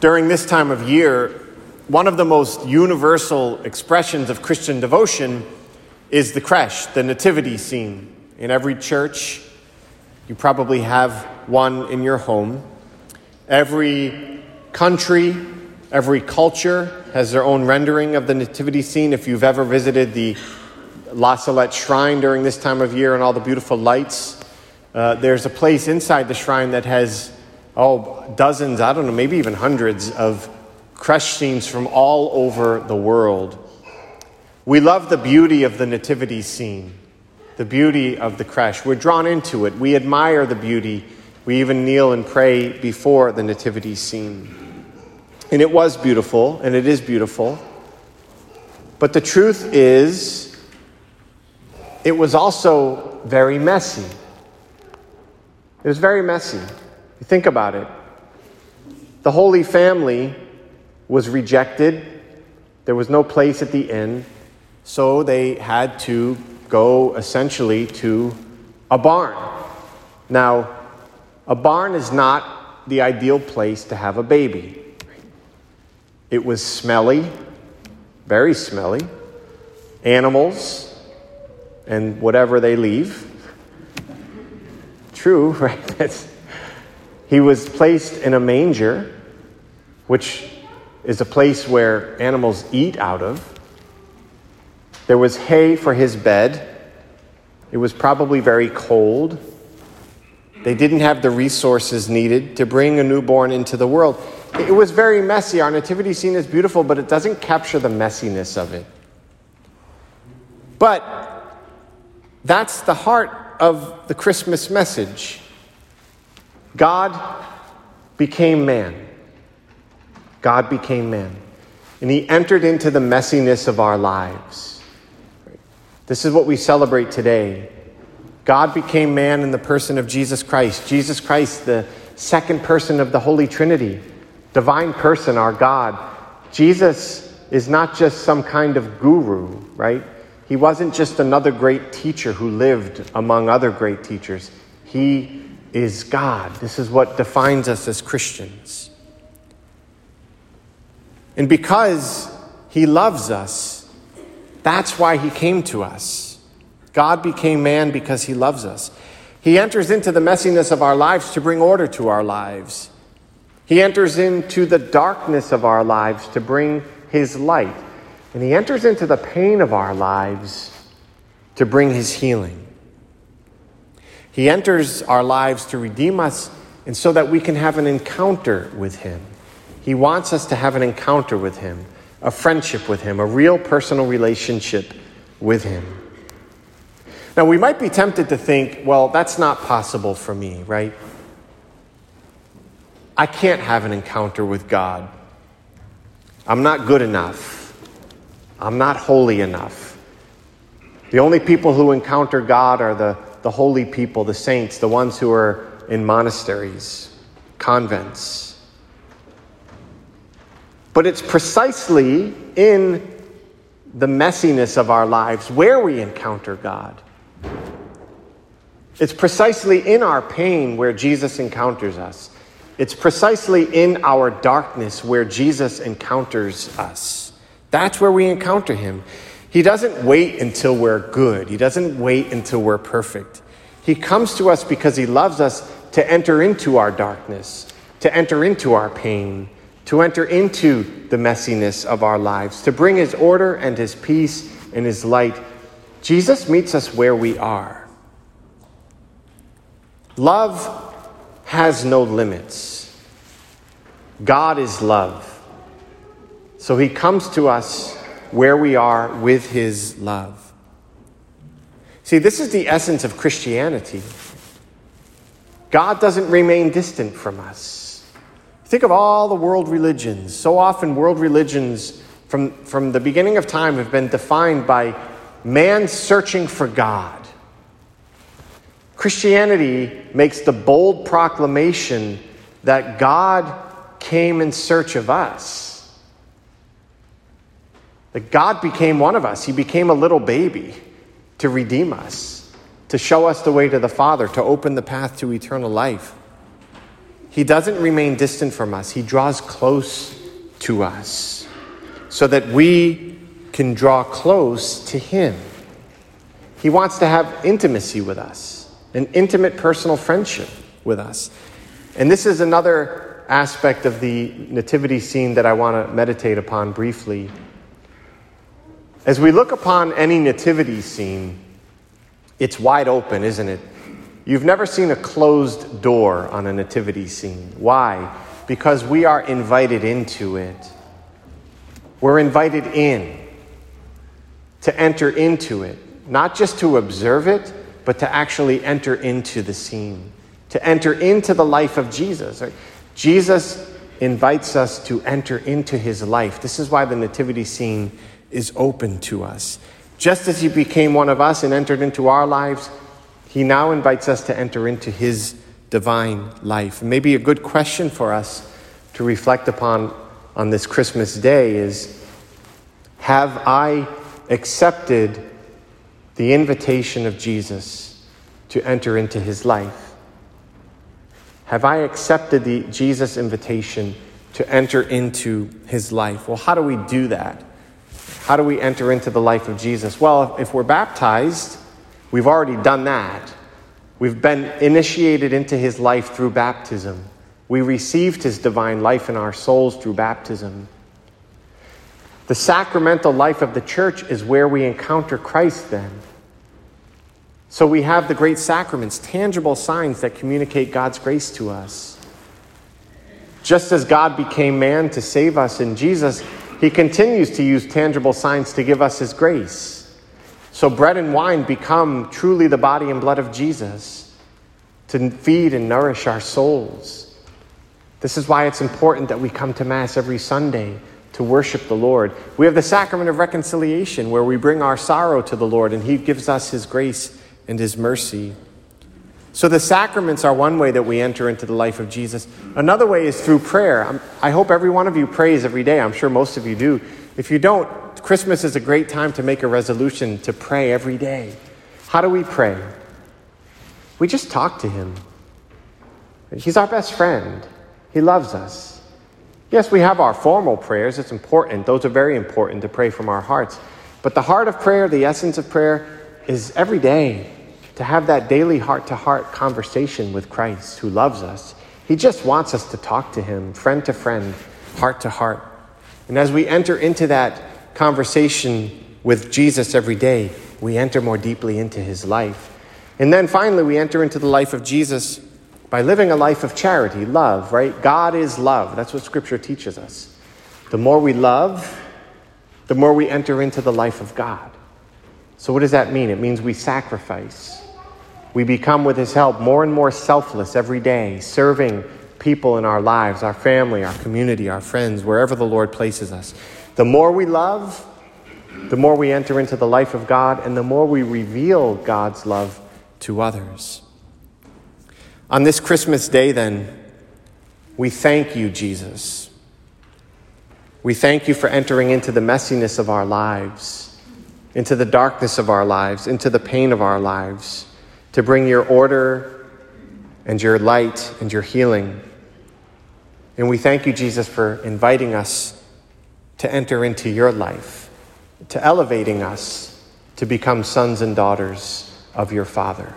During this time of year, one of the most universal expressions of Christian devotion is the creche, the nativity scene. In every church, you probably have one in your home. Every country, every culture has their own rendering of the nativity scene. If you've ever visited the La Salette Shrine during this time of year and all the beautiful lights, uh, there's a place inside the shrine that has, oh, dozens, I don't know, maybe even hundreds of creche scenes from all over the world. We love the beauty of the nativity scene, the beauty of the creche. We're drawn into it. We admire the beauty. We even kneel and pray before the nativity scene. And it was beautiful, and it is beautiful. But the truth is, it was also very messy. It was very messy. Think about it. The Holy Family was rejected. There was no place at the inn. So they had to go essentially to a barn. Now, a barn is not the ideal place to have a baby. It was smelly, very smelly. Animals and whatever they leave true, right? That's, he was placed in a manger, which is a place where animals eat out of. There was hay for his bed. It was probably very cold. They didn't have the resources needed to bring a newborn into the world. It was very messy. Our nativity scene is beautiful, but it doesn't capture the messiness of it. But that's the heart of the Christmas message. God became man. God became man. And he entered into the messiness of our lives. This is what we celebrate today. God became man in the person of Jesus Christ. Jesus Christ, the second person of the Holy Trinity, divine person, our God. Jesus is not just some kind of guru, right? He wasn't just another great teacher who lived among other great teachers. He is God. This is what defines us as Christians. And because He loves us, that's why He came to us. God became man because He loves us. He enters into the messiness of our lives to bring order to our lives. He enters into the darkness of our lives to bring His light. And he enters into the pain of our lives to bring his healing. He enters our lives to redeem us and so that we can have an encounter with him. He wants us to have an encounter with him, a friendship with him, a real personal relationship with him. Now, we might be tempted to think, well, that's not possible for me, right? I can't have an encounter with God. I'm not good enough. I'm not holy enough. The only people who encounter God are the, the holy people, the saints, the ones who are in monasteries, convents. But it's precisely in the messiness of our lives where we encounter God. It's precisely in our pain where Jesus encounters us. It's precisely in our darkness where Jesus encounters us. That's where we encounter him. He doesn't wait until we're good, he doesn't wait until we're perfect. He comes to us because he loves us to enter into our darkness, to enter into our pain, to enter into the messiness of our lives, to bring his order and his peace and his light. Jesus meets us where we are. Love has no limits. God is love. So he comes to us where we are with his love. See, this is the essence of Christianity. God doesn't remain distant from us. Think of all the world religions. So often, world religions from, from the beginning of time have been defined by man searching for God. Christianity makes the bold proclamation that God came in search of us. That God became one of us. He became a little baby to redeem us, to show us the way to the Father, to open the path to eternal life. He doesn't remain distant from us, He draws close to us so that we can draw close to Him. He wants to have intimacy with us, an intimate personal friendship with us. And this is another aspect of the nativity scene that I want to meditate upon briefly. As we look upon any nativity scene, it's wide open, isn't it? You've never seen a closed door on a nativity scene. Why? Because we are invited into it. We're invited in to enter into it, not just to observe it, but to actually enter into the scene, to enter into the life of Jesus. Jesus invites us to enter into his life. This is why the nativity scene is open to us. Just as he became one of us and entered into our lives, he now invites us to enter into his divine life. Maybe a good question for us to reflect upon on this Christmas day is Have I accepted the invitation of Jesus to enter into his life? Have I accepted the Jesus invitation to enter into his life? Well, how do we do that? How do we enter into the life of Jesus? Well, if we're baptized, We've already done that. We've been initiated into his life through baptism. We received his divine life in our souls through baptism. The sacramental life of the church is where we encounter Christ then. So we have the great sacraments, tangible signs that communicate God's grace to us. Just as God became man to save us in Jesus, he continues to use tangible signs to give us his grace. So, bread and wine become truly the body and blood of Jesus to feed and nourish our souls. This is why it's important that we come to Mass every Sunday to worship the Lord. We have the sacrament of reconciliation where we bring our sorrow to the Lord and He gives us His grace and His mercy. So, the sacraments are one way that we enter into the life of Jesus. Another way is through prayer. I hope every one of you prays every day. I'm sure most of you do. If you don't, Christmas is a great time to make a resolution to pray every day. How do we pray? We just talk to Him. He's our best friend, He loves us. Yes, we have our formal prayers, it's important. Those are very important to pray from our hearts. But the heart of prayer, the essence of prayer, is every day to have that daily heart to heart conversation with Christ who loves us. He just wants us to talk to Him, friend to friend, heart to heart. And as we enter into that conversation with Jesus every day, we enter more deeply into his life. And then finally, we enter into the life of Jesus by living a life of charity, love, right? God is love. That's what Scripture teaches us. The more we love, the more we enter into the life of God. So, what does that mean? It means we sacrifice. We become, with His help, more and more selfless every day, serving people in our lives, our family, our community, our friends, wherever the Lord places us. The more we love, the more we enter into the life of God, and the more we reveal God's love to others. On this Christmas day, then, we thank you, Jesus. We thank you for entering into the messiness of our lives, into the darkness of our lives, into the pain of our lives, to bring your order and your light and your healing. And we thank you, Jesus, for inviting us to enter into your life, to elevating us to become sons and daughters of your Father.